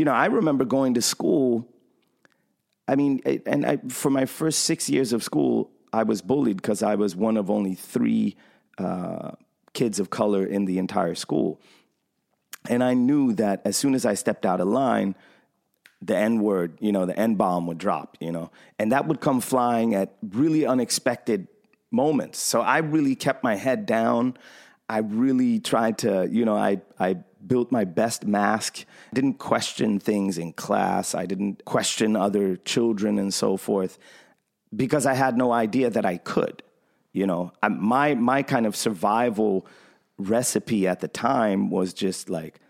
you know, I remember going to school. I mean, and I, for my first six years of school, I was bullied because I was one of only three uh, kids of color in the entire school. And I knew that as soon as I stepped out of line, the N word, you know, the N bomb would drop, you know, and that would come flying at really unexpected moments. So I really kept my head down. I really tried to, you know, I, I built my best mask. Didn't question things in class. I didn't question other children and so forth because I had no idea that I could. You know, I, my my kind of survival recipe at the time was just like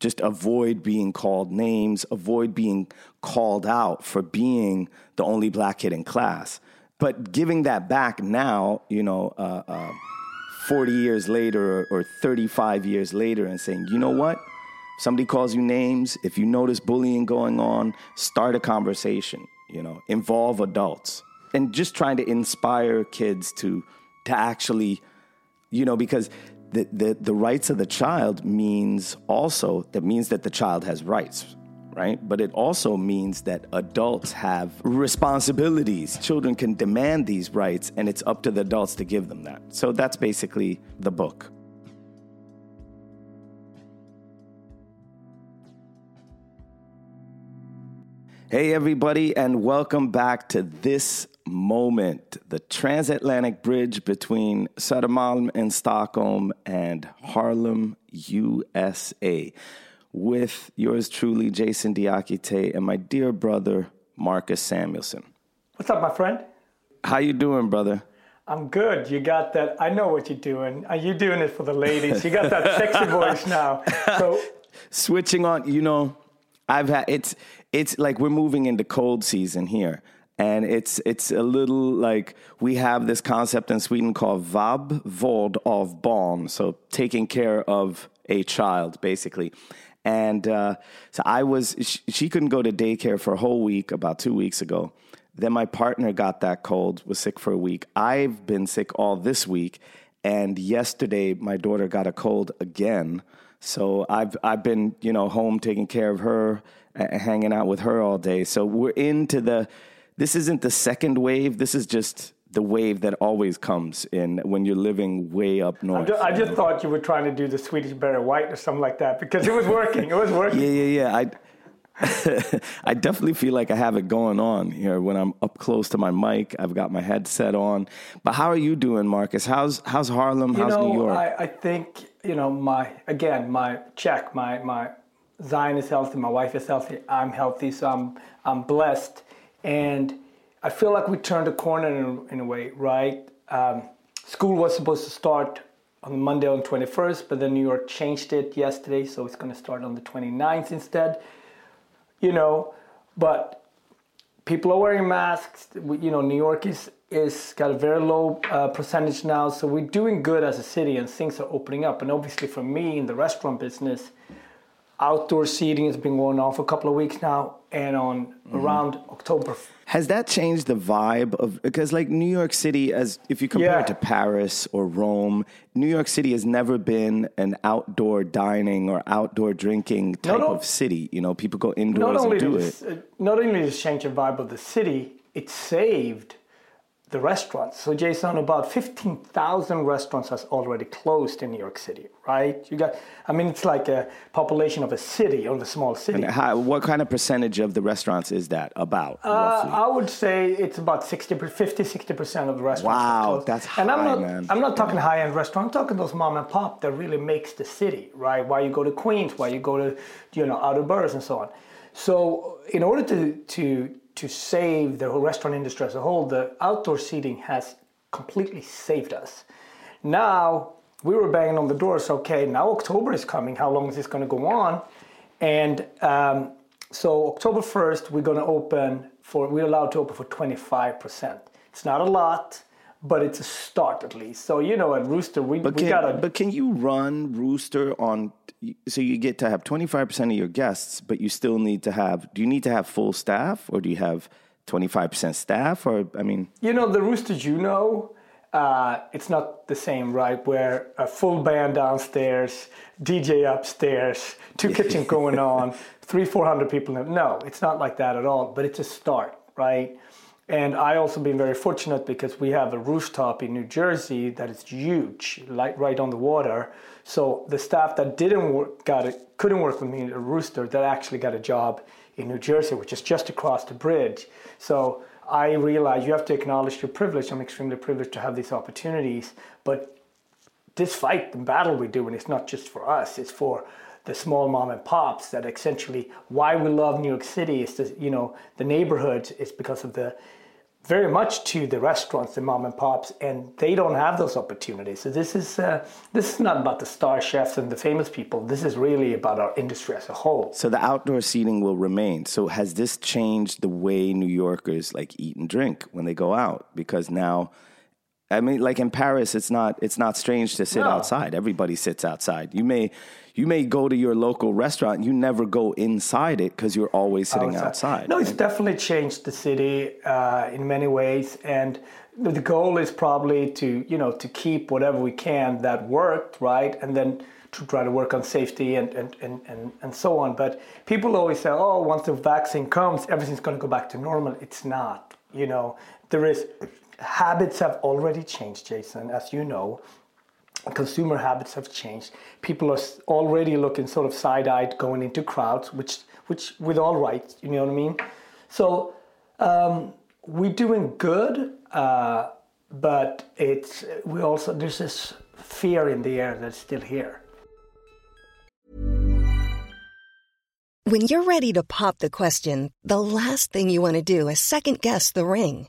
just avoid being called names, avoid being called out for being the only black kid in class. But giving that back now, you know, uh, uh, 40 years later or, or 35 years later, and saying, you know what? Somebody calls you names. If you notice bullying going on, start a conversation, you know, involve adults. And just trying to inspire kids to, to actually, you know, because the, the, the rights of the child means also that means that the child has rights right? But it also means that adults have responsibilities. Children can demand these rights and it's up to the adults to give them that. So that's basically the book. Hey, everybody, and welcome back to this moment, the transatlantic bridge between Södermalm in Stockholm and Harlem, USA, with yours truly, Jason Diakite, and my dear brother, Marcus Samuelsson. What's up, my friend? How you doing, brother? I'm good. You got that. I know what you're doing. Are you doing it for the ladies? You got that sexy voice now. So switching on, you know, I've had it's it's like we're moving into cold season here and it's it's a little like we have this concept in Sweden called vab vård av barn, so taking care of a child basically. And uh, so I was she, she couldn't go to daycare for a whole week about two weeks ago. Then my partner got that cold, was sick for a week. I've been sick all this week, and yesterday my daughter got a cold again. So I've I've been you know home taking care of her, uh, hanging out with her all day. So we're into the this isn't the second wave. This is just the wave that always comes in when you're living way up north. I just, thought you were trying to do the Swedish Barry White or something like that because it was working. It was working. yeah, yeah, yeah. I, I definitely feel like I have it going on here when I'm up close to my mic. I've got my headset on. But how are you doing, Marcus? How's how's Harlem? How's know, New York? I, I think you know my again my check my my Zion is healthy, my wife is healthy, I'm healthy, so I'm I'm blessed. And I feel like we turned a corner in, in a way, right? Um, school was supposed to start on Monday on 21st, but then New York changed it yesterday, so it's going to start on the 29th instead. You know, but people are wearing masks. You know, New York is is got a very low uh, percentage now, so we're doing good as a city, and things are opening up. And obviously, for me in the restaurant business, outdoor seating has been going on for a couple of weeks now, and on mm-hmm. around October. Has that changed the vibe of because like New York City, as if you compare yeah. it to Paris or Rome, New York City has never been an outdoor dining or outdoor drinking type not of city. You know, people go indoors and do it. Not only does it change the vibe of the city, it saved the restaurants. So Jason, about 15,000 restaurants has already closed in New York City, right? You got, I mean, it's like a population of a city or a small city. How, what kind of percentage of the restaurants is that about? Uh, I would say it's about 60, 50, 60% of the restaurants. Wow, that's high, And I'm not, man. I'm not talking yeah. high-end restaurants. I'm talking those mom and pop that really makes the city, right? Why you go to Queens, why you go to, you know, outer boroughs and so on. So in order to, to to save the restaurant industry as a whole, the outdoor seating has completely saved us. Now we were banging on the doors. Okay, now October is coming. How long is this going to go on? And um, so October first, we're going to open for. We're allowed to open for twenty five percent. It's not a lot but it's a start at least. So you know, at Rooster, we, but we got But can you run Rooster on? So you get to have twenty five percent of your guests, but you still need to have. Do you need to have full staff, or do you have twenty five percent staff? Or I mean, you know, the Roosters, you know. uh, it's not the same, right? Where a full band downstairs, DJ upstairs, two kitchens going on, three, four hundred people. No, it's not like that at all. But it's a start, right? And I also been very fortunate because we have a rooftop in New Jersey that is huge, like right on the water. So the staff that didn't work, got it, couldn't work with me at Rooster, that actually got a job in New Jersey, which is just across the bridge. So I realize you have to acknowledge your privilege. I'm extremely privileged to have these opportunities, but this fight and battle we're doing is not just for us; it's for the small mom and pops. That essentially why we love New York City is the you know the neighborhoods is because of the very much to the restaurants, the mom and pops, and they don't have those opportunities. So this is uh, this is not about the star chefs and the famous people. This is really about our industry as a whole. So the outdoor seating will remain. So has this changed the way New Yorkers like eat and drink when they go out? Because now I mean, like in Paris, it's not it's not strange to sit no. outside. Everybody sits outside. You may you may go to your local restaurant. You never go inside it because you're always sitting outside. outside. No, it's definitely changed the city uh, in many ways, and the goal is probably to you know to keep whatever we can that worked right, and then to try to work on safety and, and, and, and, and so on. But people always say, oh, once the vaccine comes, everything's going to go back to normal. It's not. You know, there is habits have already changed, Jason, as you know. Consumer habits have changed. People are already looking sort of side-eyed going into crowds, which, which with all rights, you know what I mean. So um, we're doing good, uh, but it's we also there's this fear in the air that's still here. When you're ready to pop the question, the last thing you want to do is second guess the ring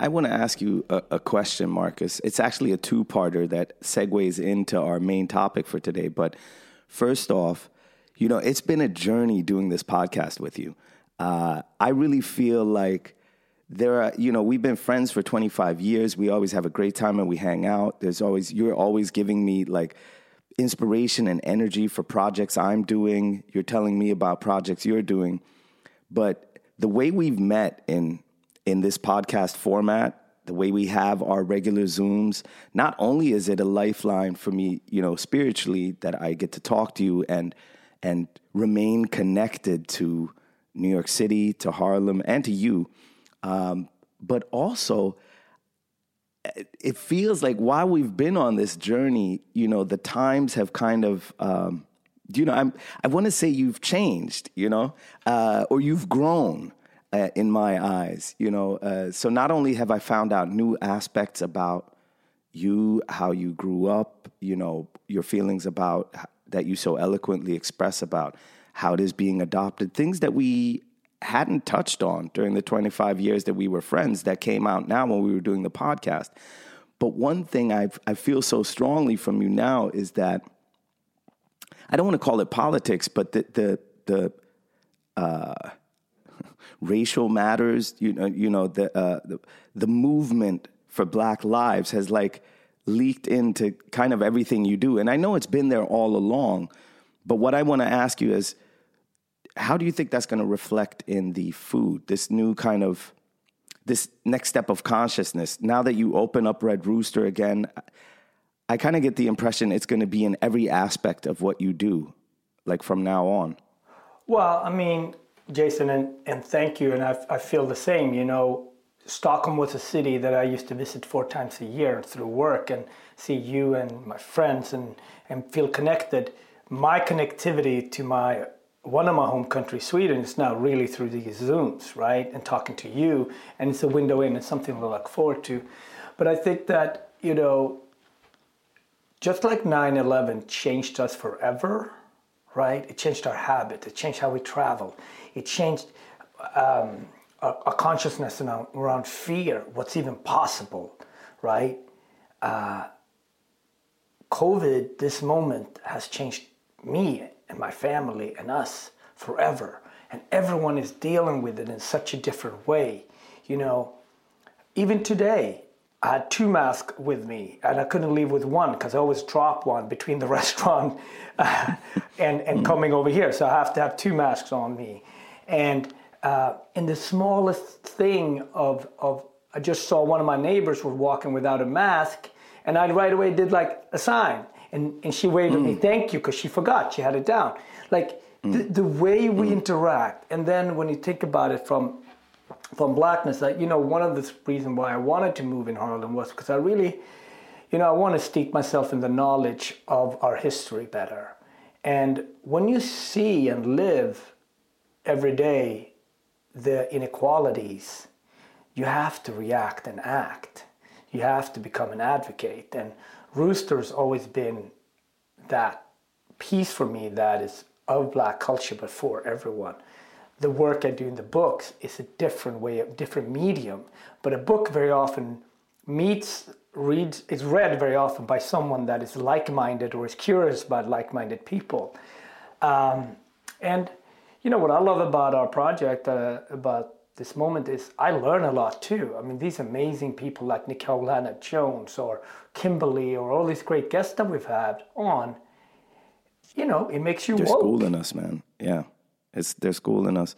I want to ask you a, a, question, Marcus. It's actually a two parter that segues into our main topic for today. But first off, you know, it's been a journey doing this podcast with you. Uh, I really feel like there are, you know, we've been friends for 25 years. We always have a great time and we hang out. There's always, you're always giving me like inspiration and energy for projects I'm doing. You're telling me about projects you're doing. But the way we've met in in this podcast format, the way we have our regular Zooms, not only is it a lifeline for me, you know, spiritually that I get to talk to you and and remain connected to New York City, to Harlem, and to you, um, but also it feels like while we've been on this journey, you know, the times have kind of, um, you know, I'm, I want to say you've changed, you know, uh, or you've grown uh, in my eyes, you know. Uh, so not only have I found out new aspects about you, how you grew up, you know, your feelings about that you so eloquently express about how it is being adopted, things that we hadn't touched on during the 25 years that we were friends that came out now when we were doing the podcast. But one thing i I feel so strongly from you now is that I don't want to call it politics, but the the the uh, racial matters, you know, you know the, uh, the, the movement for Black lives has like leaked into kind of everything you do, and I know it's been there all along. But what I want to ask you is, how do you think that's going to reflect in the food? This new kind of this next step of consciousness. Now that you open up Red Rooster again, I kind of get the impression it's going to be in every aspect of what you do, like from now on. Well, I mean, Jason, and, and thank you. And I, I feel the same. You know, Stockholm was a city that I used to visit four times a year through work and see you and my friends and, and feel connected. My connectivity to my one of my home country, Sweden, is now really through these Zooms, right? And talking to you, and it's a window in, and something to look forward to. But I think that, you know, just like 9 11 changed us forever, right? It changed our habit, it changed how we travel, it changed um, our, our, consciousness around, around, fear, what's even possible, right? Uh, COVID, this moment, has changed me and my family and us forever. And everyone is dealing with it in such a different way. You know, even today, I had two masks with me, and I couldn't leave with one because I always drop one between the restaurant uh, and and coming over here. So I have to have two masks on me. And uh, in the smallest thing of of, I just saw one of my neighbors was walking without a mask, and I right away did like a sign, and, and she waved mm. at me, mm. thank you, because she forgot, she had it down. Like mm. the, the way we mm. interact, and then when you think about it from from blackness, like, you know, one of the reasons why I wanted to move in Harlem was because I really, you know, I want to steep myself in the knowledge of our history better. And when you see and live every day the inequalities, you have to react and act. You have to become an advocate. And Rooster's always been that piece for me that is of black culture but for everyone. The work I do in the books is a different way, a different medium. But a book very often meets, reads, is read very often by someone that is like-minded or is curious about like-minded people. Um, and you know what I love about our project, uh, about this moment is I learn a lot too. I mean, these amazing people like Nikole Hannah-Jones or Kimberly or all these great guests that we've had on, you know, it makes you They're woke. schooling us, man. Yeah, it's they're schooling us.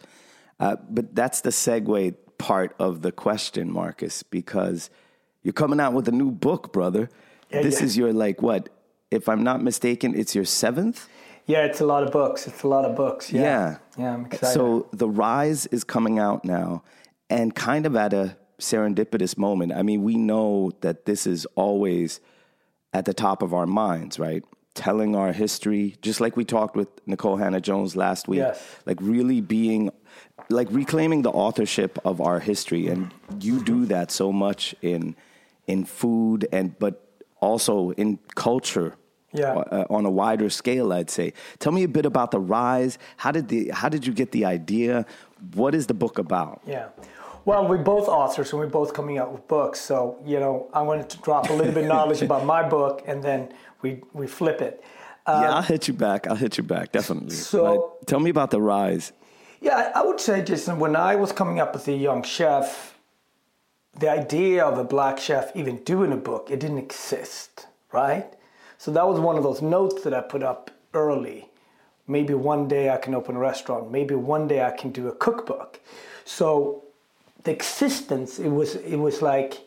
Uh, but that's the segue part of the question, Marcus, because you're coming out with a new book, brother. Yeah, this yeah. is your like what? If I'm not mistaken, it's your seventh. Yeah, it's a lot of books. It's a lot of books. Yeah. Yeah, yeah I'm excited. So The Rise is coming out now and kind of at a serendipitous moment. I mean, we know that this is always at the top of our minds, right? Telling our history, just like we talked with Nikole Hannah-Jones last week. Yes. Like really being like reclaiming the authorship of our history and you do that so much in in food and but also in culture yeah. Uh, on a wider scale, I'd say. Tell me a bit about the rise. How did the how did you get the idea? What is the book about? Yeah. Well, we're both authors and we're both coming out with books. So, you know, I wanted to drop a little bit of knowledge about my book and then we, we flip it. Um, yeah, I'll hit you back. I'll hit you back, definitely. So, but tell me about the rise. Yeah, I would say, Jason, when I was coming up as a young chef, the idea of a black chef even doing a book, it didn't exist, right? So that was one of those notes that I put up early. Maybe one day I can open a restaurant. Maybe one day I can do a cookbook. So the existence, it was it was like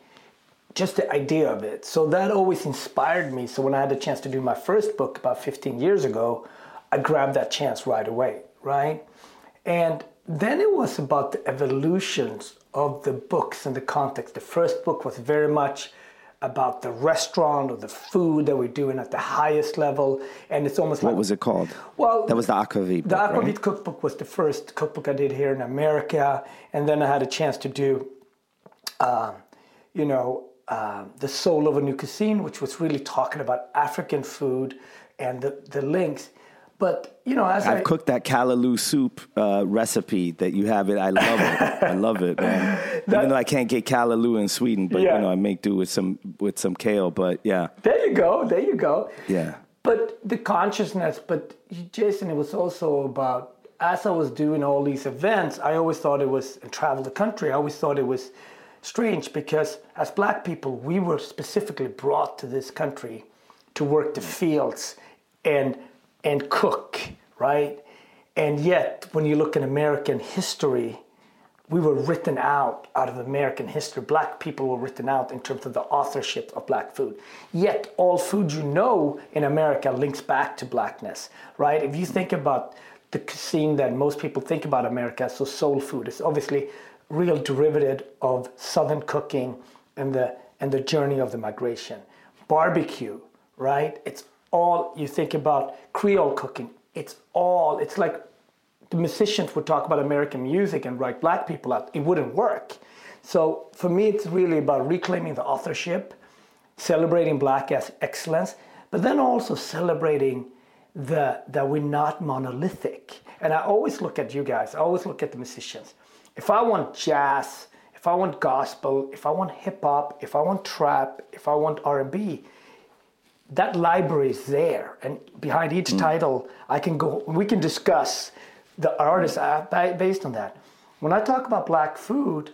just the idea of it. So that always inspired me. So when I had the chance to do my first book about 15 years ago, I grabbed that chance right away, right? And then it was about the evolutions of the books and the context. The first book was very much about the restaurant or the food that we're doing at the highest level. And it's almost what like. was it called? Well, that was the Aquavit. The Aquavit right? cookbook was the first cookbook I did here in America. And then I had a chance to do, uh, you know, uh, The Soul of a New Cuisine, which was really talking about African food and the, the links. But you know, as I've I, cooked that callaloo soup uh, recipe that you have it, I love it. I love it, man. that, Even though I can't get callaloo in Sweden, but yeah. you know, I make do with some with some kale. But yeah, there you go, there you go. Yeah. But the consciousness, but Jason, it was also about as I was doing all these events, I always thought it was and travel the country. I always thought it was strange because as black people, we were specifically brought to this country to work the mm. fields and and cook, right? And yet, when you look at American history, we were written out out of American history. Black people were written out in terms of the authorship of black food. Yet, all food you know in America links back to blackness, right? If you think about the cuisine that most people think about America, so soul food is obviously real derivative of Southern cooking and the and the journey of the migration. Barbecue, right? It's all you think about Creole cooking. It's all. It's like the musicians would talk about American music and write black people out. It wouldn't work. So for me, it's really about reclaiming the authorship, celebrating black as excellence, but then also celebrating the, that we're not monolithic. And I always look at you guys, I always look at the musicians. If I want jazz, if I want gospel, if I want hip hop, if I want trap, if I want R&B, that library is there. And behind each mm. title, I can go, we can discuss the artists based on that. When I talk about black food,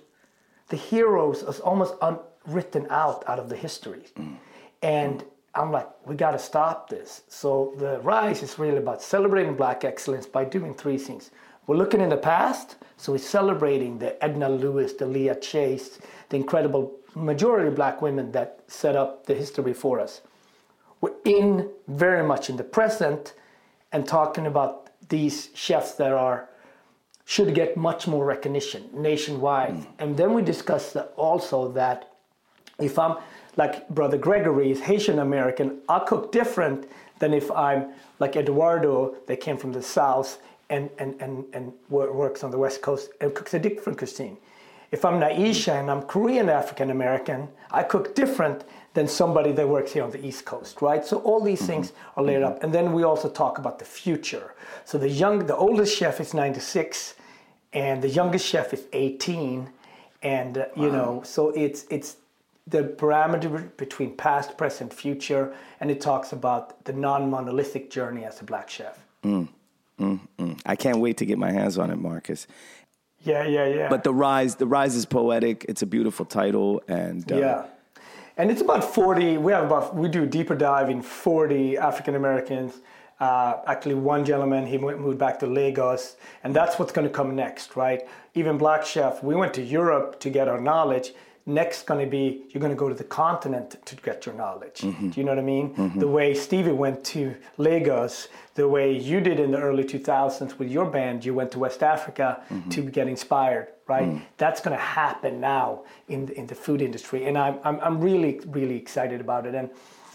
the heroes is almost unwritten out out of the history. Mm. And I'm like, we got to stop this. So the rise is really about celebrating black excellence by doing three things. We're looking in the past, so we're celebrating the Edna Lewis, the Leah Chase, the incredible majority of black women that set up the history for us. We're in very much in the present and talking about these chefs that are should get much more recognition nationwide. Mm. And then we discussed also that if I'm like Brother Gregory is Haitian American, I cook different than if I'm like Eduardo that came from the South and, and, and, and works on the West Coast and cooks a different cuisine. If I'm Nyesha and I'm Korean African American, I cook different than somebody that works here on the East Coast, right? So all these mm-hmm. things are laid mm-hmm. up. And then we also talk about the future. So the young, the oldest chef is 96 and the youngest chef is 18. And, uh, you wow. know, so it's, it's the parameter between past, present, future, and it talks about the non-monolithic journey as a black chef. Mm, mm, mm. I can't wait to get my hands on it, Marcus. Yeah, yeah, yeah. But the rise, the rise is poetic. It's a beautiful title, and uh, yeah, and it's about forty. We have about we do a deeper dive in forty African Americans. Uh, actually, one gentleman he went, moved back to Lagos, and that's what's going to come next, right? Even Black Chef, we went to Europe to get our knowledge next going to be you're going to go to the continent to get your knowledge. Mm-hmm. Do you know what I mean? Mm-hmm. The way Stevie went to Lagos, the way you did in the early 2000s with your band, you went to West Africa mm-hmm. to get inspired, right? Mm. That's going to happen now in the, in the food industry, and I'm, I'm I'm really really excited about it. And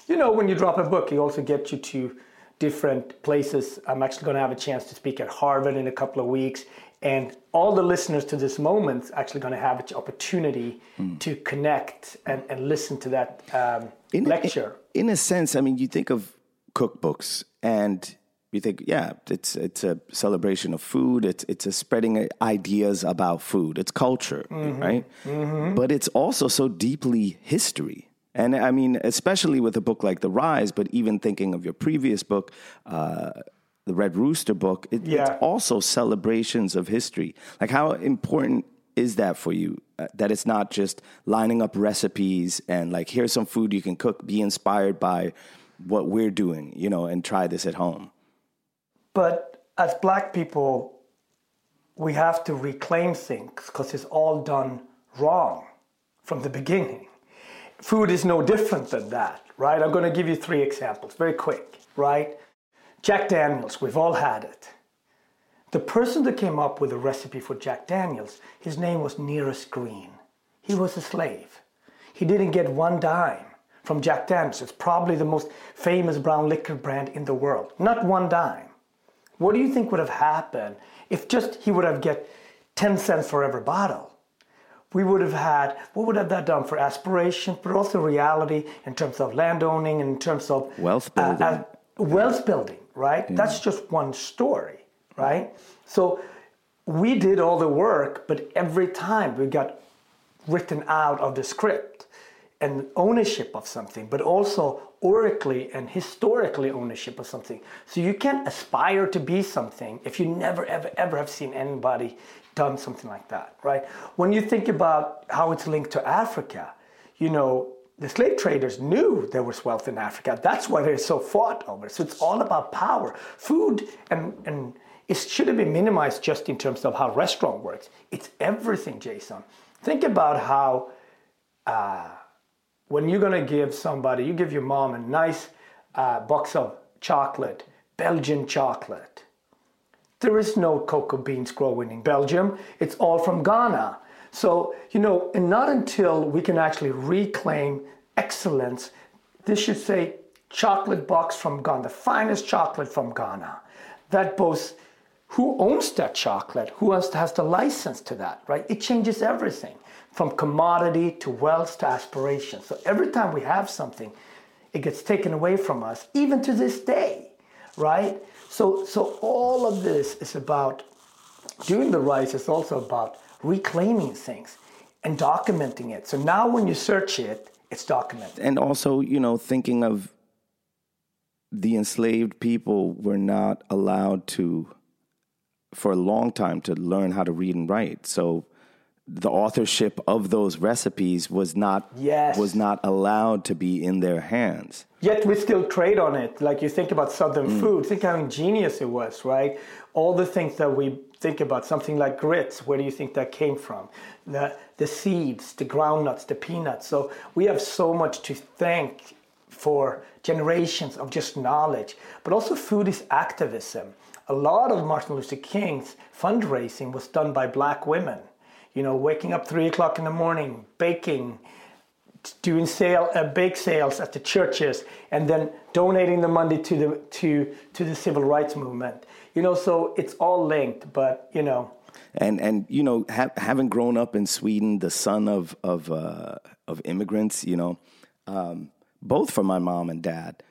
you know, when you drop a book, it also gets you to different places. I'm actually going to have a chance to speak at Harvard in a couple of weeks and all the listeners to this moment actually going to have an opportunity mm. to connect and, and listen to that um, in lecture. A, in a sense, I mean, you think of cookbooks and you think, yeah, it's it's a celebration of food. It's it's a spreading ideas about food. It's culture, mm-hmm. right? Mm-hmm. But it's also so deeply history. And I mean, especially with a book like The Rise, but even thinking of your previous book, uh, the Red Rooster book, it, yeah. it's also celebrations of history. Like, how important is that for you? Uh, that it's not just lining up recipes and like, here's some food you can cook, be inspired by what we're doing, you know, and try this at home. But as Black people, we have to reclaim things because it's all done wrong from the beginning. Food is no different than that, right? I'm going to give you three examples, very quick, right? Jack Daniels, we've all had it. The person that came up with the recipe for Jack Daniels, his name was Nearest Green. He was a slave. He didn't get one dime from Jack Daniels. It's probably the most famous brown liquor brand in the world. Not one dime. What do you think would have happened if just he would have get 10 cents for every bottle? We would have had, what would have that done for aspiration, but also reality in terms of landowning and in terms of wealth building. Uh, uh, wealth building right? That's just one story, right? So we did all the work, but every time we got written out of the script and ownership of something, but also oracally and historically ownership of something. So you can't aspire to be something if you never, ever, ever have seen anybody done something like that, right? When you think about how it's linked to Africa, you know, the slave traders knew there was wealth in Africa. That's why they're so fought over. So it's all about power. Food and, and it shouldn't be minimized just in terms of how restaurant works. It's everything, Jason. Think about how uh, when you're gonna give somebody, you give your mom a nice uh, box of chocolate, Belgian chocolate. There is no cocoa beans growing in Belgium. It's all from Ghana. So, you know, and not until we can actually reclaim excellence, this should say chocolate box from Ghana, the finest chocolate from Ghana. That boasts who owns that chocolate, who has, has the license to that, right? It changes everything from commodity to wealth to aspiration. So every time we have something, it gets taken away from us, even to this day, right? So, so all of this is about doing the rights. It's also about reclaiming things and documenting it. So now when you search it, it's documented. And also, you know, thinking of the enslaved people were not allowed to, for a long time, to learn how to read and write. So the authorship of those recipes was not Yes. was not allowed to be in their hands. Yet we still trade on it. Like you think about Southern mm. food, think how ingenious it was, right? All the things that we think about, something like grits, where do you think that came from? The, the seeds, the groundnuts, the peanuts. So we have so much to thank for generations of just knowledge. But also, food is activism. A lot of Martin Luther King's fundraising was done by black women. You know, waking up three o'clock in the morning, baking, doing sale uh, bake sales at the churches and then donating the money to the to to the civil rights movement you know so it's all linked but you know and and you know ha- having grown up in Sweden, the son of of uh, of immigrants, you know, um, both for my mom and dad,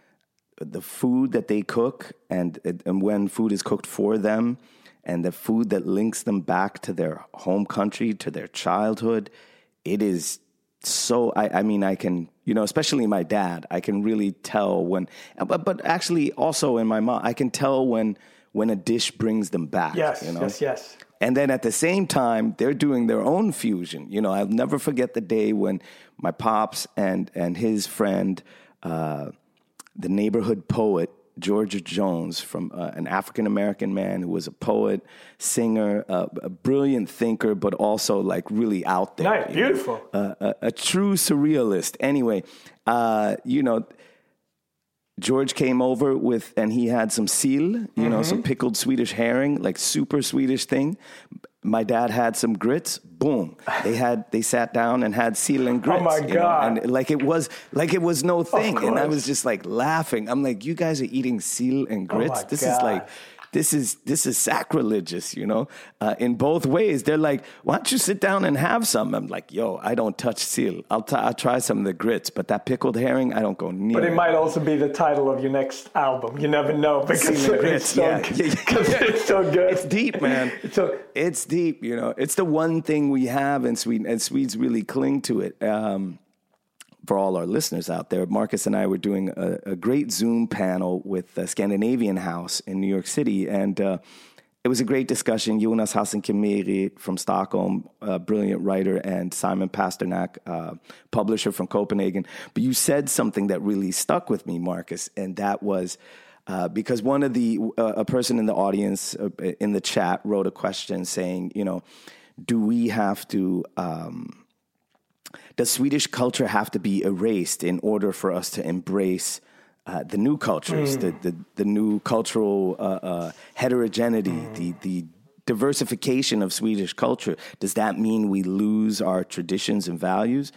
the food that they cook and and when food is cooked for them, and the food that links them back to their home country, to their childhood, it is so. I, I mean, I can you know, especially my dad, I can really tell when, but but actually also in my mom, I can tell when when a dish brings them back. yes you know? yes yes And then at the same time, they're doing their own fusion. You know, I'll never forget the day when my pops and and his friend, uh, the neighborhood poet George Jones, from uh, an African American man who was a poet, singer, uh, a brilliant thinker, but also like really out there. nice beautiful uh, a, a true surrealist. Anyway, uh, you know, George came over with, and he had some seal, you know, some mm-hmm. pickled Swedish herring, like super Swedish thing. My dad had some grits. Boom! They had they sat down and had seal and grits. Oh my you know, God. and like it was like it was no thing, and I was just like laughing. I'm like, you guys are eating seal and oh grits. my this is like this is this is sacrilegious, you know, uh, in both ways. They're like, why don't you sit down and have some? I'm like, yo, I don't touch seal. I'll, t- I'll try some of the grits, but that pickled herring, I don't go near. but it might also be the title of your next album you never know because it's so, yeah. good. it's so good It's deep, man. so It's deep, you know. It's the one thing we have in Sweden, and Swedes really cling to it. Um, for all our listeners out there, Marcus and I were doing a, a great Zoom panel with the Scandinavian House in New York City, and uh, it was a great discussion. Jonas Hassen Khemiri from Stockholm, a brilliant writer, and Simon Pasternak, uh, publisher from Copenhagen. But you said something that really stuck with me, Marcus, and that was uh, because one of the uh, a person in the audience uh, in the chat wrote a question saying, you know, do we have to um, does Swedish culture have to be erased in order for us to embrace uh, the new cultures, the, the the new cultural uh, uh, heterogeneity, the the diversification of Swedish culture? Does that mean we lose our traditions and values?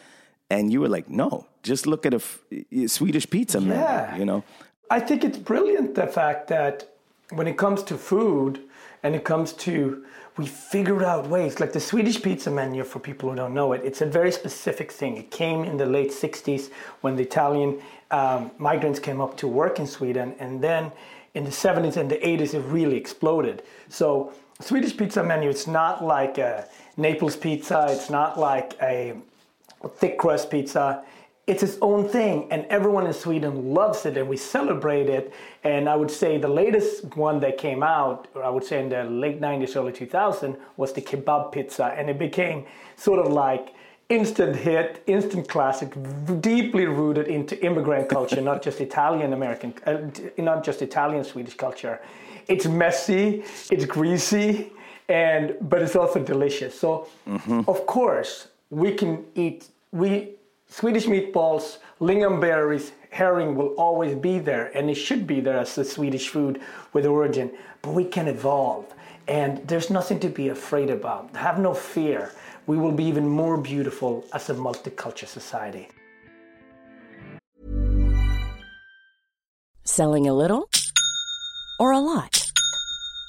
And you were like, no, just look at a f- Swedish pizza Yeah. you know. I think it's brilliant the fact that when it comes to food and it comes to we figured out ways like the Swedish pizza menu for people who don't know it it's a very specific thing it came in the late 60s when the Italian um, migrants came up to work in Sweden and then in the 70s and the 80s it really exploded so Swedish pizza menu it's not like a Naples pizza it's not like a thick crust pizza. It's its own thing, and everyone in Sweden loves it, and we celebrate it. And I would say the latest one that came out, or I would say in the late 90s, early 2000, was the kebab pizza, and it became sort of like instant hit, instant classic, v- deeply rooted into immigrant culture, not just Italian American, uh, not just Italian Swedish culture. It's messy, it's greasy, and but it's also delicious. So, of course, we can eat we Swedish meatballs, lingonberries, herring will always be there, and it should be there as the Swedish food with origin. But we can evolve, And there's nothing to be afraid about. Have no fear. We will be even more beautiful as a multicultural society. Selling a little or a lot?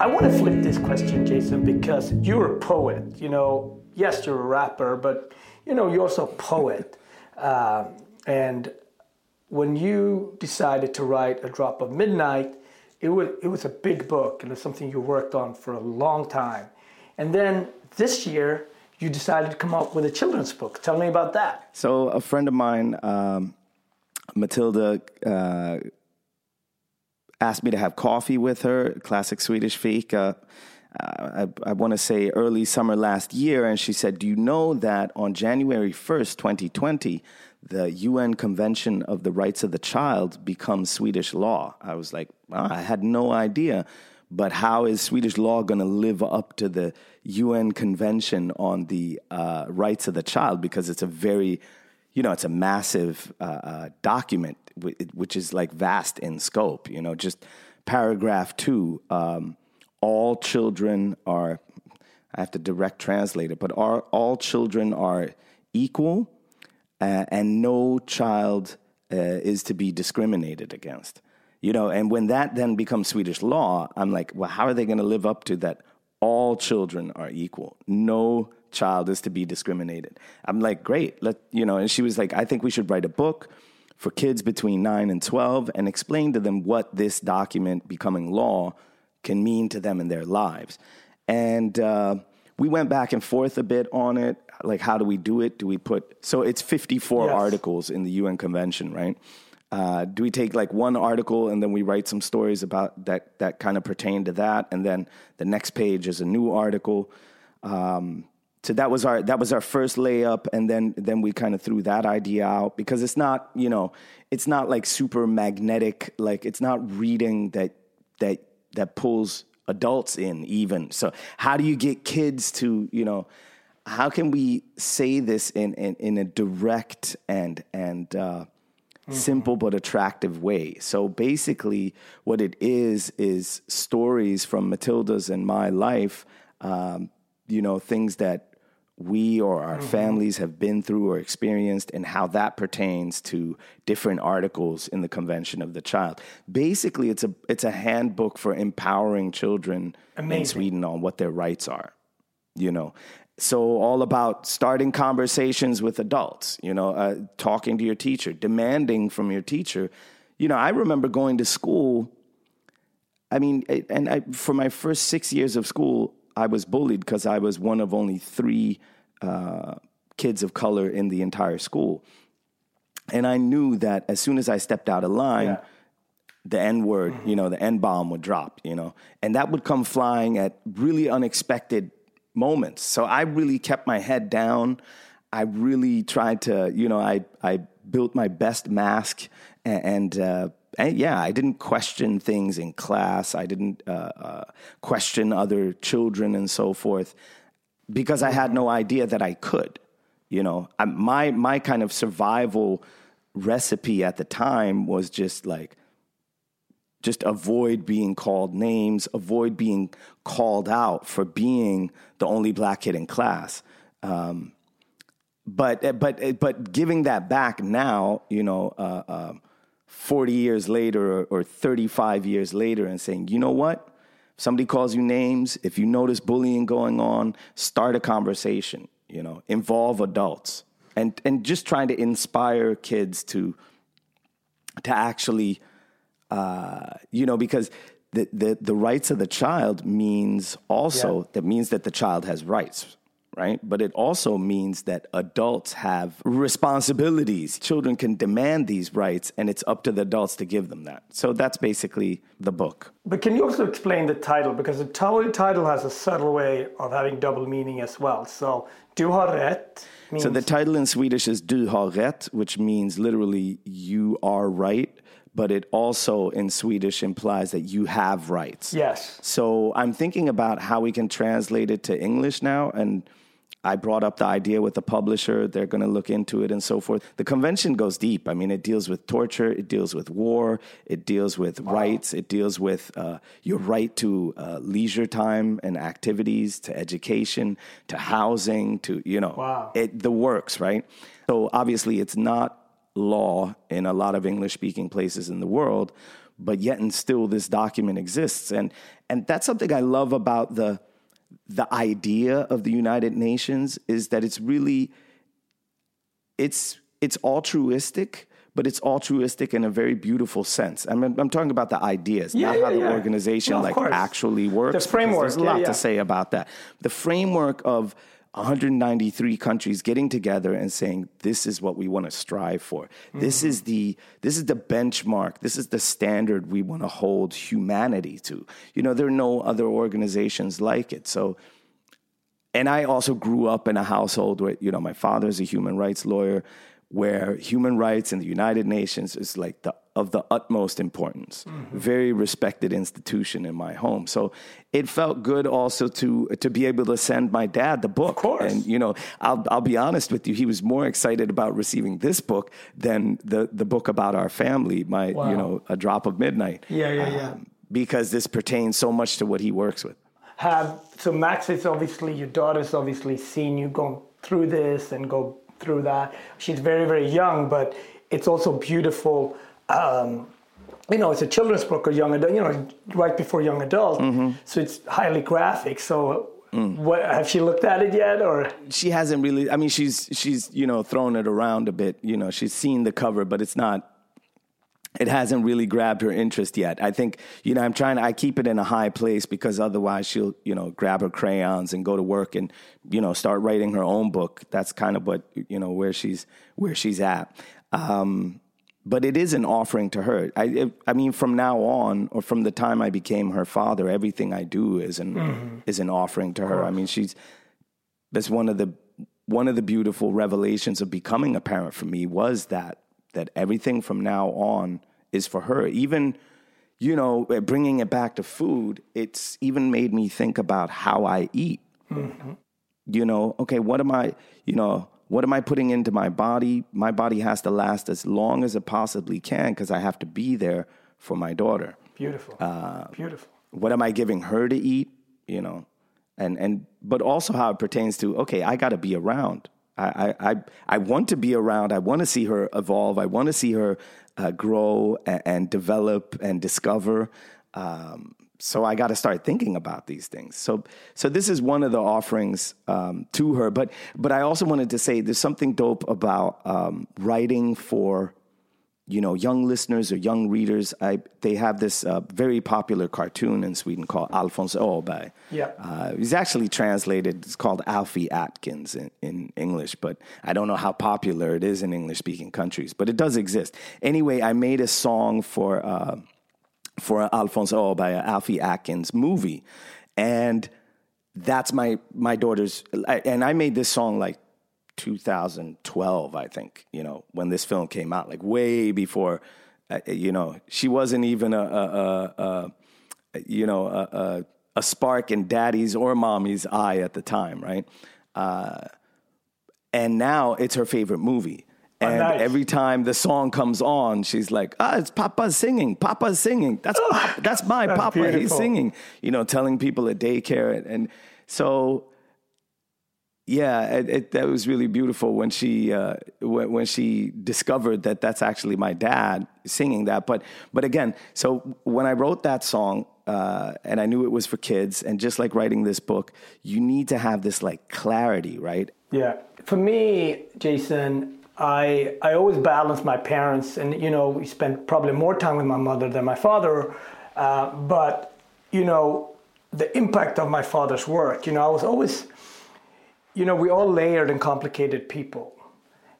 I want to flip this question, Jason, because you're a poet. You know, yes, you're a rapper, but you know, you're also a poet. Uh, and when you decided to write A Drop of Midnight, it was it was a big book and it's something you worked on for a long time. And then this year, you decided to come up with a children's book. Tell me about that. So a friend of mine, um, Matilda, uh, asked me to have coffee with her, classic Swedish fika. Uh, I, I want to say early summer last year, and she said, "Do you know that on January first, 2020, the UN Convention of the Rights of the Child becomes Swedish law?" I was like, "Ah, "I had no idea." But how is Swedish law going to live up to the UN Convention on the uh, Rights of the Child? Because it's a very, you know, it's a massive uh, uh, document, which is like vast in scope. You know, just paragraph two. Um, all children are, I have to direct translate it, but are, all children are equal uh, and no child uh, is to be discriminated against. You know, and when that then becomes Swedish law, I'm like, well, how are they going to live up to that? All children are equal. No child is to be discriminated. I'm like, great. Let you know. And she was like, I think we should write a book for kids between nine and twelve and explain to them what this document becoming law can mean to them in their lives. And uh, we went back and forth a bit on it. Like, how do we do it? Do we put so it's 54 Yes. articles in the UN Convention, right? Uh, do we take like one article and then we write some stories about that that kind of pertain to that, and then the next page is a new article. Um, so that was our that was our first layup, and then then we kind of threw that idea out because it's not you know it's not like super magnetic, like it's not reading that that that pulls adults in even. So how do you get kids to you know? How can we say this in in, in a direct and and uh, simple but attractive way. So basically, what it is is stories from Matilda's and my life. Um, you know, things that we or our families have been through or experienced, and how that pertains to different articles in the Convention of the Child. Basically, it's a it's a handbook for empowering children in Sweden on what their rights are. You know, so all about starting conversations with adults. You know, uh, talking to your teacher, demanding from your teacher. You know, I remember going to school. I mean, and I, for my first six years of school, I was bullied because I was one of only three uh, kids of color in the entire school. And I knew that as soon as I stepped out of line, Yeah. the N word, you know, the N bomb would drop, you know, and that would come flying at really unexpected moments. So I really kept my head down. I really tried to, you know, I, I built my best mask and, and, uh, and yeah, I didn't question things in class. I didn't uh, uh, question other children and so forth because I had no idea that I could. You know, I, my my kind of survival recipe at the time was just like just avoid being called names, avoid being called out for being the only black kid in class. Um, but but but giving that back now, you know, uh, uh, forty years later or, or thirty five years later, and saying, you know what, if somebody calls you names, if you notice bullying going on, start a conversation. You know, involve adults, and and just trying to inspire kids to to actually uh, you know, because the, the, the rights of the child means also that means that the child has rights, right? But it also means that adults have responsibilities. Children can demand these rights, and it's up to the adults to give them that. So that's basically the book. But can you also explain the title? Because the title has a subtle way of having double meaning as well. So, du har rätt means So the title in Swedish is Du har rätt, which means literally you are right, but it also in Swedish implies that you have rights. yes. So I'm thinking about how we can translate it to English now. And I brought up the idea with the publisher. They're going to look into it and so forth. The convention goes deep. I mean, it deals with torture, it deals with war, it deals with rights, it deals with uh, your right to uh, leisure time and activities, to education, to housing, to, you know, Wow. it, the works, right? So obviously, it's not law in a lot of English speaking places in the world, but yet and still this document exists. And and that's something I love about the the idea of the United Nations is that it's really it's it's altruistic, but it's altruistic in a very beautiful sense. I mean, I'm talking about the ideas, Yeah, not yeah, how the yeah. organization No, like course. actually works. because framework, There's a lot to say about that. The framework of 193 countries getting together and saying this is what we want to strive for. This Mm-hmm. is the this is the benchmark. This is the standard we want to hold humanity to. You know, there are no other organizations like it. So and I also grew up in a household where, you know, my father is a human rights lawyer, where human rights in the United Nations is like the of the utmost importance. Very respected institution in my home. So it felt good also to to be able to send my dad the book. course. And you know, I'll I'll be honest with you, he was more excited about receiving this book than the the book about our family, my you know, A Drop of Midnight. Yeah, yeah, yeah. Um, because this pertains so much to what he works with. Have so Max is obviously your daughter's obviously seen you go through this and go through that. She's very very young, but it's also beautiful. Um, you know, it's a children's book or young adult. You know, right before young adult, Mm-hmm. so it's highly graphic. So, Mm. what have she looked at it yet, or? she hasn't really i mean she's she's you know thrown it around a bit you know she's seen the cover but it's not it hasn't really grabbed her interest yet. I think you know i'm trying to i keep it in a high place because otherwise she'll you know grab her crayons and go to work and you know start writing her own book. That's kind of what you know where she's where she's at. Um but it is an offering to her. I, it, I mean, from now on, or from the time I became her father, everything I do is an is an offering to her. I mean, she's that's one of the one of the beautiful revelations of becoming a parent for me was that that everything from now on is for her even you know bringing it back to food it's even made me think about how i eat you know okay what am i you know what am I putting into my body? My body has to last as long as it possibly can because I have to be there for my daughter. Beautiful. Uh, Beautiful. What am I giving her to eat? You know, and and but also how it pertains to okay, I got to be around. I, I I want to be around. I want to see her evolve. I want to see her uh, grow and, and, develop and discover. Um, so I got to start thinking about these things. So, so this is one of the offerings um, to her. But, but I also wanted to say there's something dope about um, writing for, you know, young listeners or young readers. I they have this uh, very popular cartoon in Sweden called Alfons Åberg. Yeah, uh, he's actually translated. It's called Alfie Atkins in, in English, but I don't know how popular it is in English speaking countries. But it does exist. Anyway, I made a song for. Uh, for Alfons Åberg, Alfie Atkins movie. And that's my my daughter's and I made this song like 2012, I think, you know, when this film came out, like way before, uh, you know, she wasn't even a, a, a, a you know, a, a, spark in daddy's or mommy's eye at the time, right? Uh, and now it's her favorite movie. Oh, and nice. every time the song comes on, she's like, "Ah, it's Papa singing. Papa's singing. That's Papa, that's my that's Papa. Beautiful. He's singing." You know, telling people at daycare, and, and so yeah, it, it, that was really beautiful when she uh, when, when, she discovered that that's actually my dad singing that. But but again, so when I wrote that song, uh, and I knew it was for kids, and just like writing this book, you need to have this like clarity, right? Yeah, for me, Jason, I I always balanced my parents, and you know, we spent probably more time with my mother than my father. Uh, but you know, the impact of my father's work. You know, I was always, you know, we all layered and complicated people.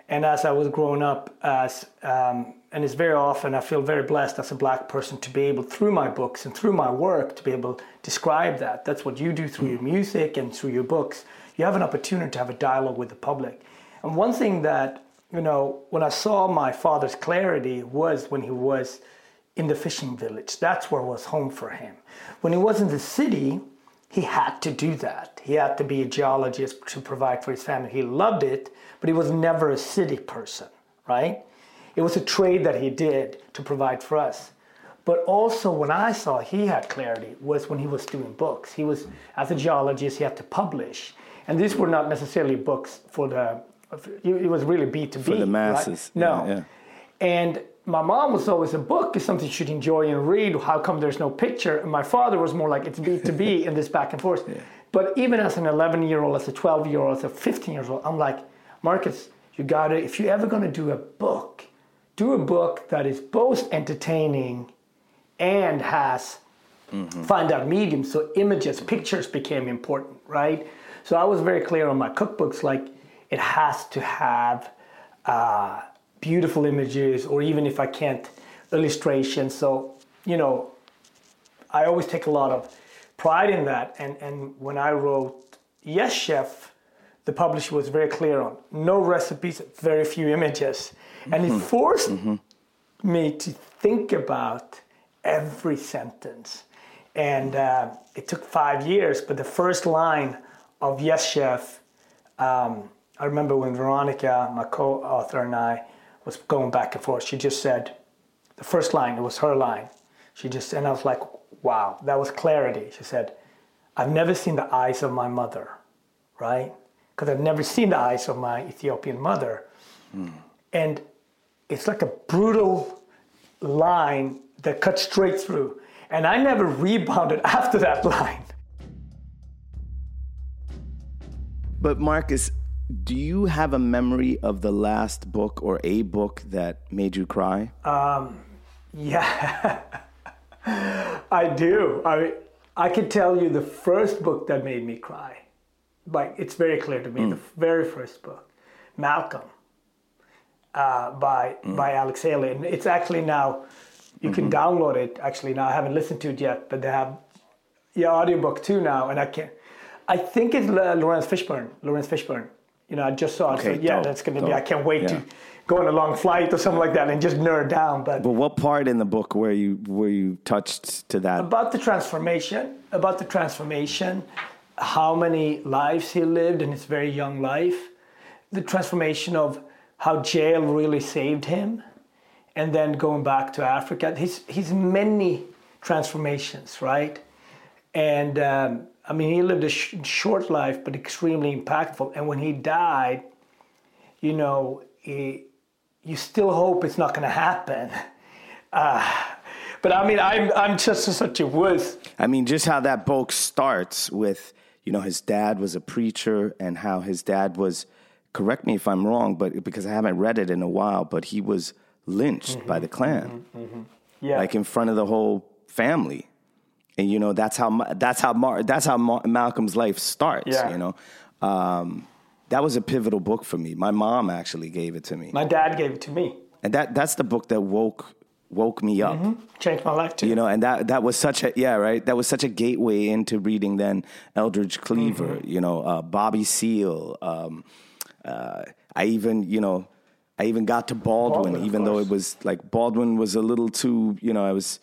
And as I was growing up, as um, and it's very often I feel very blessed as a black person to be able, through my books and through my work, to be able to describe that. That's what you do through your music and through your books. You have an opportunity to have a dialogue with the public. And one thing that you know, when I saw my father's clarity was when he was in the fishing village. That's where was home for him. When he was in the city, he had to do that. He had to be a geologist to provide for his family. He loved it, but he was never a city person, right? It was a trade that he did to provide for us. But also, when I saw he had clarity was when he was doing books. He was, as a geologist, he had to publish. And these were not necessarily books for the it was really B two B for the masses. Right? No, yeah, yeah. and my mom was always a book is something you should enjoy and read. How come there's no picture? And my father was more like it's B two B in this back and forth. Yeah. But even as an 11 year old, as a 12 year old, as a 15 year old, I'm like, Marcus, you gotta if you're ever gonna do a book, do a book that is both entertaining and has mm-hmm. find out medium. So images, pictures became important, right? So I was very clear on my cookbooks, like it has to have uh, beautiful images or even if I can't, illustrations. So, you know, I always take a lot of pride in that. And, and when I wrote Yes Chef, the publisher was very clear on no recipes, very few images. Mm-hmm. And it mm-hmm. forced mm-hmm. me to think about every sentence. And uh, it took five years, but the first line of Yes Chef um, I remember when Veronica, my co-author, and I was going back and forth. She just said, the first line, it was her line. She just, and I was like, wow, that was clarity. She said, I've never seen the eyes of my mother, right? Because I've never seen the eyes of my Ethiopian mother. Mm. And it's like a brutal line that cuts straight through. And I never rebounded after that line. But Marcus, do you have a memory of the last book or a book that made you cry? Um, yeah, I do. I I could tell you the first book that made me cry. Like it's very clear to me. Mm. The very first book, Malcolm, uh, by mm. by Alex Haley, and it's actually now you mm-hmm. can download it. Actually, now I haven't listened to it yet, but they have yeah audiobook too now, and I can. I think it's Laurence Fishburne. Laurence Fishburne you know, I just saw it. Okay, so, yeah, dope, that's going to be. I can't wait yeah. to go on a long flight or something like that and just nerd down. But but what part in the book where you where you touched to that about the transformation, about the transformation, how many lives he lived in his very young life, the transformation of how jail really saved him, and then going back to Africa. His his many transformations, right? And um, I mean, he lived a sh- short life, but extremely impactful. And when he died, you know, he, you still hope it's not going to happen. Uh, but I mean, I'm I'm just such a wuss. I mean, just how that book starts with, you know, his dad was a preacher and how his dad was, correct me if I'm wrong, but because I haven't read it in a while, but he was lynched mm-hmm, by the Klan. Mm-hmm, mm-hmm. Yeah. Like in front of the whole family. And you know, that's how that's how Mar- that's how Mar- Malcolm's life starts, yeah. you know. Um, that was a pivotal book for me. My mom actually gave it to me. My dad gave it to me. And that that's the book that woke woke me up. Mm-hmm. Changed my life too. You know, and that that was such a yeah, right. That was such a gateway into reading then Eldridge Cleaver. Mm-hmm. You know, uh, Bobby Seale. Um, uh, I even you know, I even got to Baldwin, Baldwin even though it was like Baldwin was a little too. You know, I was.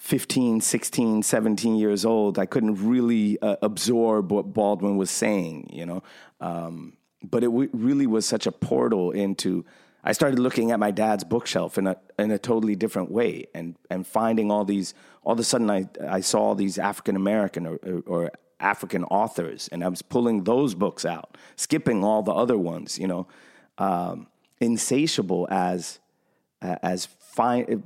15, 16, 17 years old, I couldn't really uh, absorb what Baldwin was saying, you know. Um, but it w- really was such a portal into I started looking at my dad's bookshelf in a in a totally different way, and and finding all these. All of a sudden, I I saw all these African American or, or, African authors, and I was pulling those books out, skipping all the other ones. You know, um, insatiable as as fine.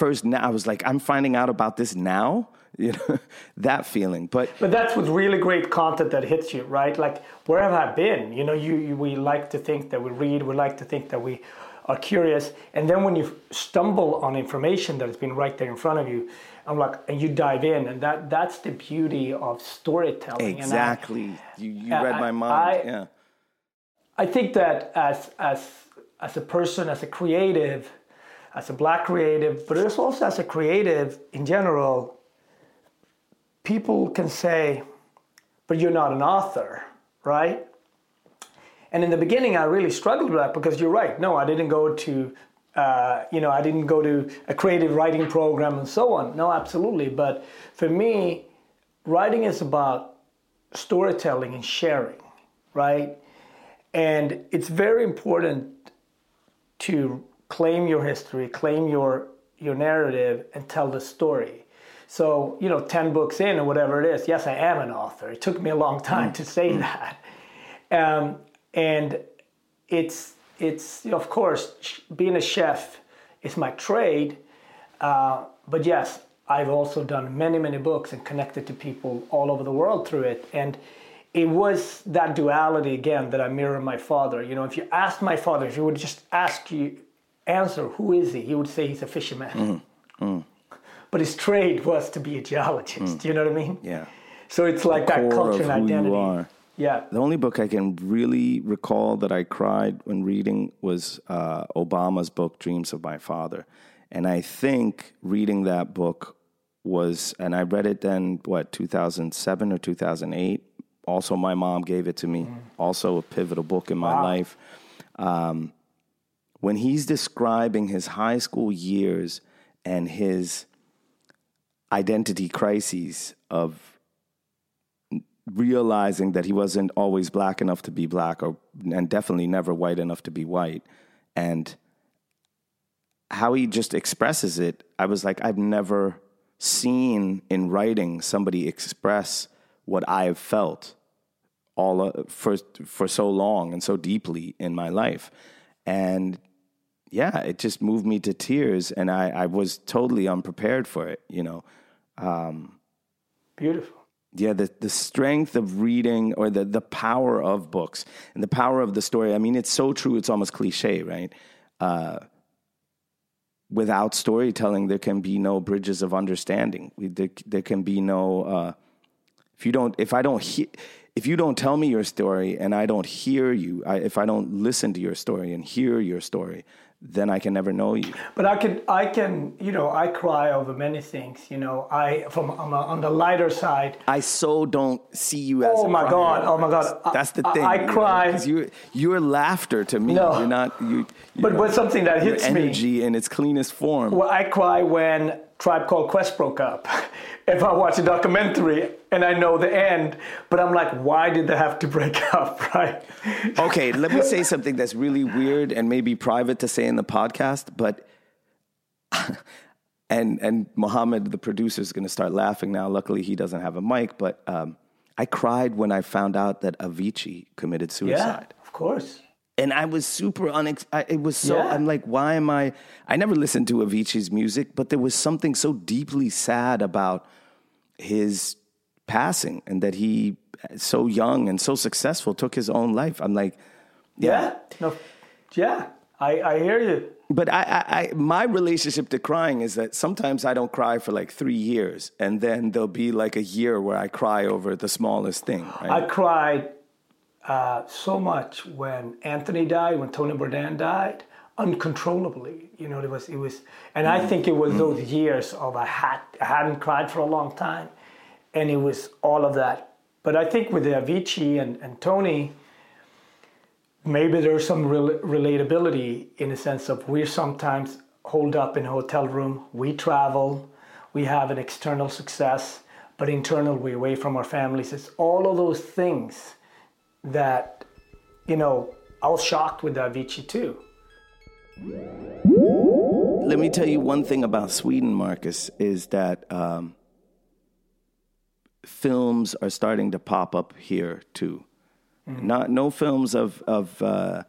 First, now I was like, I'm finding out about this now you know that feeling. But but that's with really great content that hits you right? Like where have i been? You know you, you, we like to think that we read we like to think that we are curious. And then when you stumble on information that has been right there in front of you i'm like and you dive in and that that's the beauty of storytelling. Exactly I, you, you read I, my mind. I, yeah. I think that as as as a person as a creative as a black creative but also as a creative in general people can say, but you're not an author, right? And in the beginning, I really struggled with that because you're right. No, I didn't go to, uh, you know, I didn't go to a creative writing program and so on. No, absolutely. But for me, writing is about storytelling and sharing, right? And it's very important to claim your history, claim your your narrative, and tell the story. So, you know, 10 books in or whatever it is, yes, I am an author. It took me a long time mm. to say mm. that. Um, and it's, it's, of course, being a chef is my trade. Uh, but yes, I've also done many, many books and connected to people all over the world through it. And it was that duality again that I mirror my father. You know, if you asked my father, if you would just ask you, answer, who is he? He would say he's a fisherman. Mm. Mm but his trade was to be a geologist. Mm. You know what I mean? Yeah. So it's like the that culture and identity. Yeah. The only book I can really recall that I cried when reading was uh, Obama's book, Dreams of My Father. And I think reading that book was, and I read it then, what, 2007 or 2008? Also, my mom gave it to me. Mm. Also, a pivotal book in my wow. life. Um, when he's describing his high school years and his identity crises of realizing that he wasn't always black enough to be black or and definitely never white enough to be white and how he just expresses it i was like i've never seen in writing somebody express what i have felt all uh, for for so long and so deeply in my life. And yeah it just moved me to tears and i i was totally unprepared for it you know um, Beautiful. Yeah, the, the strength of reading or the, the power of books and the power of the story. I mean, it's so true, it's almost cliche, right? Uh, without storytelling, there can be no bridges of understanding. There, there can be no, uh, if you don't, if I don't hear, if you don't tell me your story and I don't hear you, I, if I don't listen to your story and hear your story, then I can never know you. But I can, I can, you know, I cry over many things. You know, I from on, on the lighter side. I so don't see you as. Oh my god! Oh my god! That's the thing. I, I cry because you, you're laughter to me. No. You're not you. But but something that hits energy me. in its cleanest form. Well, I cry when Tribe Called Quest broke up. if I watch a documentary and I know the end, but I'm like, why did they have to break up, right? okay, let me say something that's really weird and maybe private to say in the podcast, but and and Mohammed, the producer, is going to start laughing now. Luckily, he doesn't have a mic, but um, I cried when I found out that Avicii committed suicide. Yeah, of course. And I was super unex. I, it was so. Yeah. I'm like, why am I? I never listened to Avicii's music, but there was something so deeply sad about his passing, and that he, so young and so successful, took his own life. I'm like, Yeah, no, yeah, I, I hear you. But I, I, I, my relationship to crying is that sometimes I don't cry for like three years, and then there'll be like a year where I cry over the smallest thing. Right? I cried uh, so much when Anthony died, when Tony Bourdain died, uncontrollably. You know, it was it was, and I mm. think it was mm. those years of I had I hadn't cried for a long time, and it was all of that. But I think with the Avicii and, and Tony, maybe there's some rel- relatability in the sense of we're sometimes holed up in a hotel room, we travel, we have an external success, but internal we're away from our families. It's all of those things that, you know, I was shocked with the Avicii too. Let me tell you one thing about Sweden, Marcus, is that um, films are starting to pop up here too. Not no films of of uh,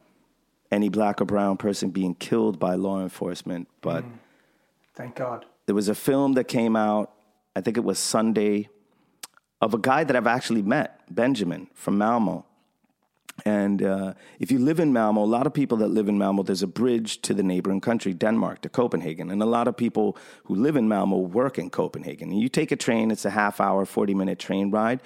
any black or brown person being killed by law enforcement, but Thank God. there was a film that came out. I think it was Sunday of a guy that I've actually met, Benjamin from Malmo. And uh, if you live in Malmo, a lot of people that live in Malmo, there's a bridge to the neighboring country, Denmark, to Copenhagen. And a lot of people who live in Malmo work in Copenhagen. And you take a train, it's a half hour, 40 minute train ride,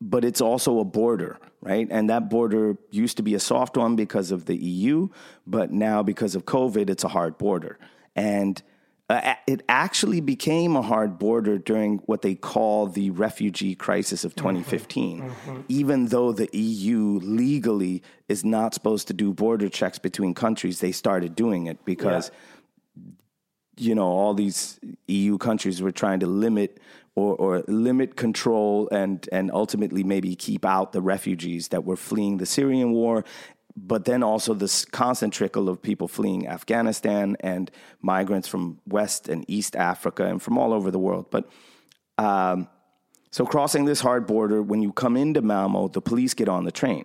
but it's also a border, right? And that border used to be a soft one because of the EU, but now because of COVID, it's a hard border. And uh, it actually became a hard border during what they call the refugee crisis of 2015, even though the EU legally is not supposed to do border checks between countries. They started doing it because, you know, all these EU countries were trying to limit or, or limit control and, and ultimately maybe keep out the refugees that were fleeing the Syrian war but then also this constant trickle of people fleeing Afghanistan and migrants from West and East Africa and from all over the world. But um, so crossing this hard border, when you come into Malmo, the police get on the train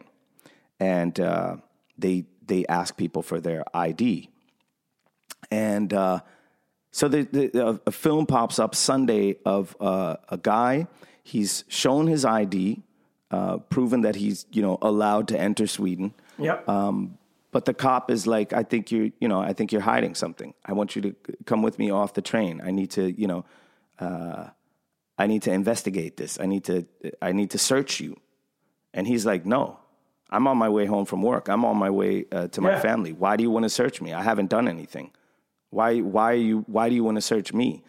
and uh, they they ask people for their ID. And uh, so the, the, a, film pops up Sunday of uh, a guy. He's shown his ID, uh, proven that he's you know allowed to enter Sweden. Yep. Um, but the cop is like, I think you're, you know, I think you're hiding something. I want you to come with me off the train. I need to, you know, uh, I need to investigate this. I need to, I need to search you. And he's like, no, I'm on my way home from work. I'm on my way uh, to my Yeah. family. Why do you want to search me? I haven't done anything. Why, why are you, why do you want to search me?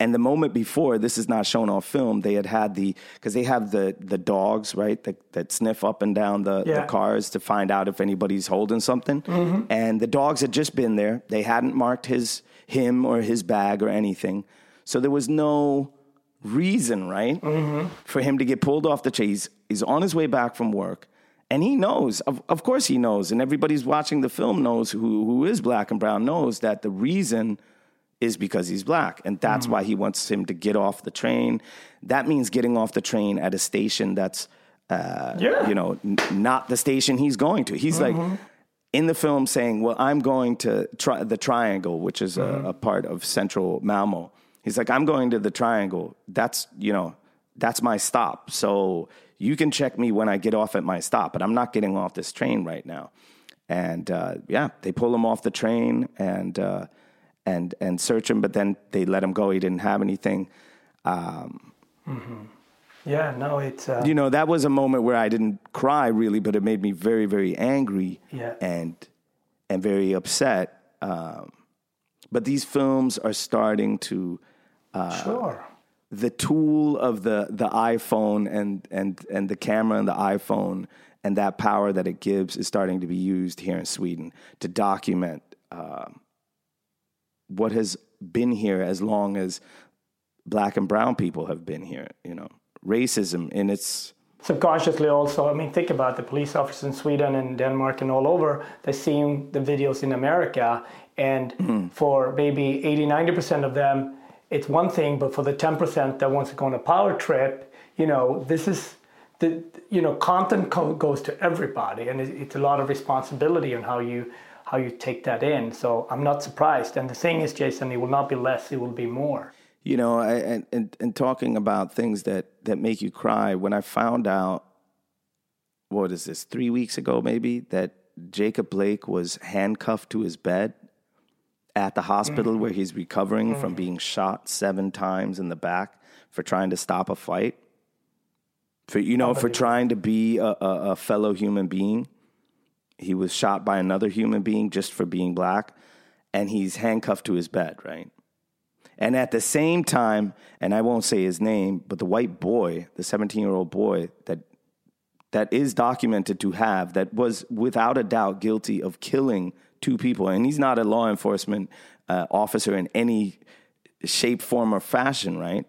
And the moment before, this is not shown on film, they had had the, because they have the, the dogs, right, that, that sniff up and down the, the cars to find out if anybody's holding something. Mm-hmm. And the dogs had just been there. They hadn't marked his, him or his bag or anything. So there was no reason, right, Mm-hmm. for him to get pulled off the chase. He's on his way back from work. And he knows, of, of course he knows, and everybody's watching the film knows who, who is black and brown knows that the reason is because he's black. And that's why he wants him to get off the train. That means getting off the train at a station that's, uh, Yeah. you know, n- not the station he's going to. He's like in the film saying, well, I'm going to try the triangle, which is a, a part of central Malmo. He's like, I'm going to the triangle. That's, you know, that's my stop. So you can check me when I get off at my stop, but I'm not getting off this train right now. And uh, yeah, they pull him off the train and uh, and and search him, but then they let him go. He didn't have anything. Um, Yeah, no, it's uh, you know, that was a moment where I didn't cry really, but it made me very, very angry Yeah. and and very upset. Um, but these films are starting to sure. the tool of the the iPhone and and and the camera and the iPhone and that power that it gives is starting to be used here in Sweden to document um, what has been here as long as black and brown people have been here. You know, racism in its subconsciously also i mean think about the police officers in sweden and denmark and all over they're seeing the videos in america and mm-hmm. for maybe 80 90% of them it's one thing but for the 10% that wants to go on a power trip you know this is the you know content co- goes to everybody and it- it's a lot of responsibility on how you how you take that in so i'm not surprised and the thing is jason it will not be less it will be more you know, I, and, and and talking about things that that make you cry. When I found out, what is this? Three weeks ago, maybe that Jacob Blake was handcuffed to his bed at the hospital mm. where he's recovering from mm. being shot seven times in the back for trying to stop a fight. For you know, for trying to be a, a, a fellow human being. He was shot by another human being just for being black, and he's handcuffed to his bed, right? And at the same time, and I won't say his name, but the white boy, the 17 year old boy that that is documented to have that was without a doubt guilty of killing two people, and he's not a law enforcement uh, officer in any shape, form, or fashion, right?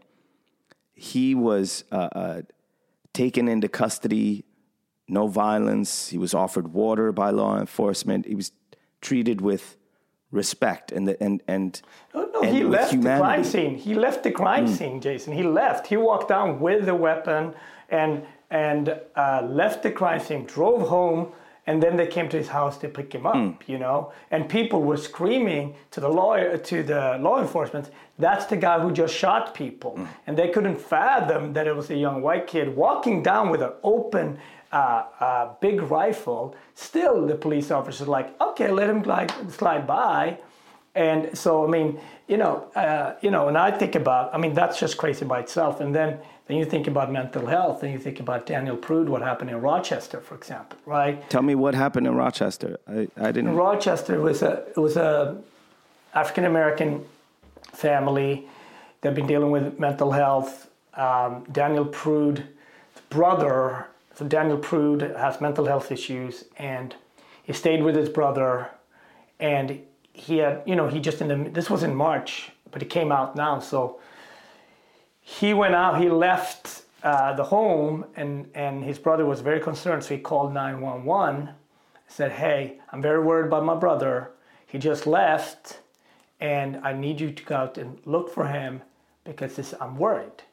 He was uh, uh, taken into custody, no violence. He was offered water by law enforcement. He was treated with respect and the, and and No, no, and he left the crime scene. He left the crime scene, Jason. He left. He walked down with the weapon and and uh, left the crime scene, drove home, and then they came to his house to pick him up. You know, and people were screaming to the lawyer, to the law enforcement, "That's the guy who just shot people," and they couldn't fathom that it was a young white kid walking down with an open. Uh, uh, big rifle. Still, the police officers like, okay, let him glide, slide by. And so, I mean, you know, uh, you know, and I think about, I mean, that's just crazy by itself. And then, then you think about mental health, and you think about Daniel Prude, what happened in Rochester, for example, right? Tell me what happened in Rochester. I, I didn't. Rochester was a it was a African American family. They've been dealing with mental health. Um, Daniel Prude, brother, so Daniel Prude has mental health issues, and he stayed with his brother, and he had you know he just in the this was in March, but it came out now, so he went out, he left uh, the home, and, and his brother was very concerned. So he called 911, said, Hey, I'm very worried about my brother. He just left, and I need you to go out and look for him because this, I'm worried.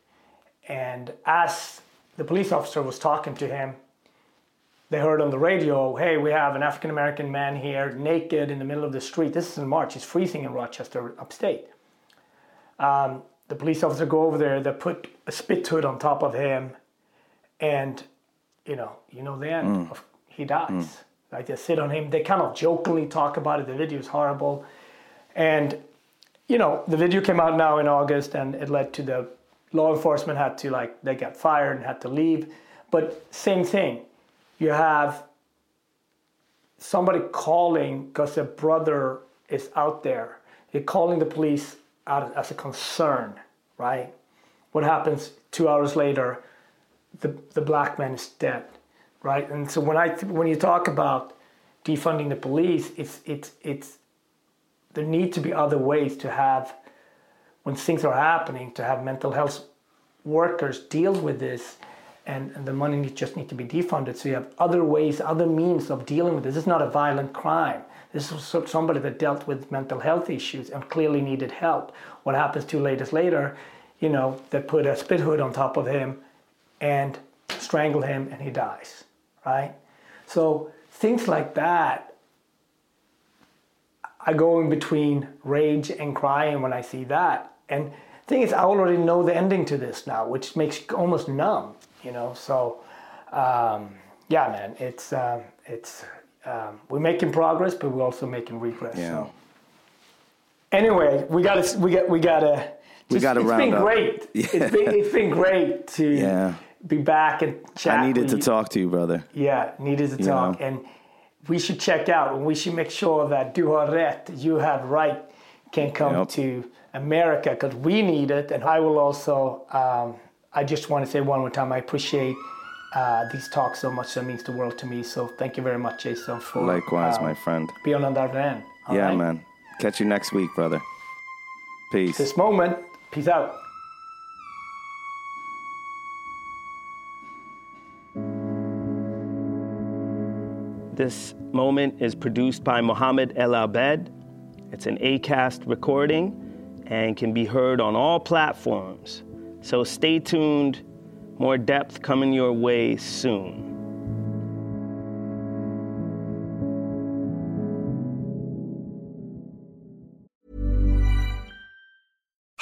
And as the police officer was talking to him, they heard on the radio, hey, we have an African American man here naked in the middle of the street. This is in March. It's freezing in Rochester, upstate. Um, the police officer go over there. They put a spit hood on top of him, and you know, you know the end. Of, he dies. Like they sit on him. They kind of jokingly talk about it. The video is horrible, and you know, the video came out now in August, and it led to the law enforcement had to like they got fired and had to leave. But same thing, you have somebody calling because their brother is out there. They're calling the police out as a concern, right? What happens two hours later? The the black man is dead, right? And so when I when you talk about defunding the police, it's it's it's there need to be other ways to have when things are happening to have mental health workers deal with this and, and the money just need to be defunded. So you have other ways other means of dealing with this. This is not a violent crime. This is somebody that dealt with mental health issues and clearly needed help. What happens two ladies later you know they put a spit hood on top of him and strangle him and he dies right? So things like that I go in between rage and crying when I see that. And the thing is, I already know the ending to this now, which makes you almost numb, you know. So, um, yeah, man, it's um, it's um, we're making progress, but we're also making regress. Yeah. So. Anyway, we got to we got we got to. We gotta It's round been up. great. Yeah. It's been it's been great to Yeah. be back and chat. I needed to you. talk to you, brother. Yeah, needed to You talk. know. And we should check out and we should make sure that Du har rätt, you have right, can come Yep. to America because we need it. And I will also, um, I just want to say one more time, I appreciate uh, these talks so much. That means the world to me. So thank you very much, Jason, for Likewise, uh, my friend. being on the other end. Yeah, right? man. Catch you next week, brother. Peace. This moment, peace out. This moment is produced by Mohammed El Abed. It's an ACAST recording and can be heard on all platforms. So stay tuned. More depth coming your way soon.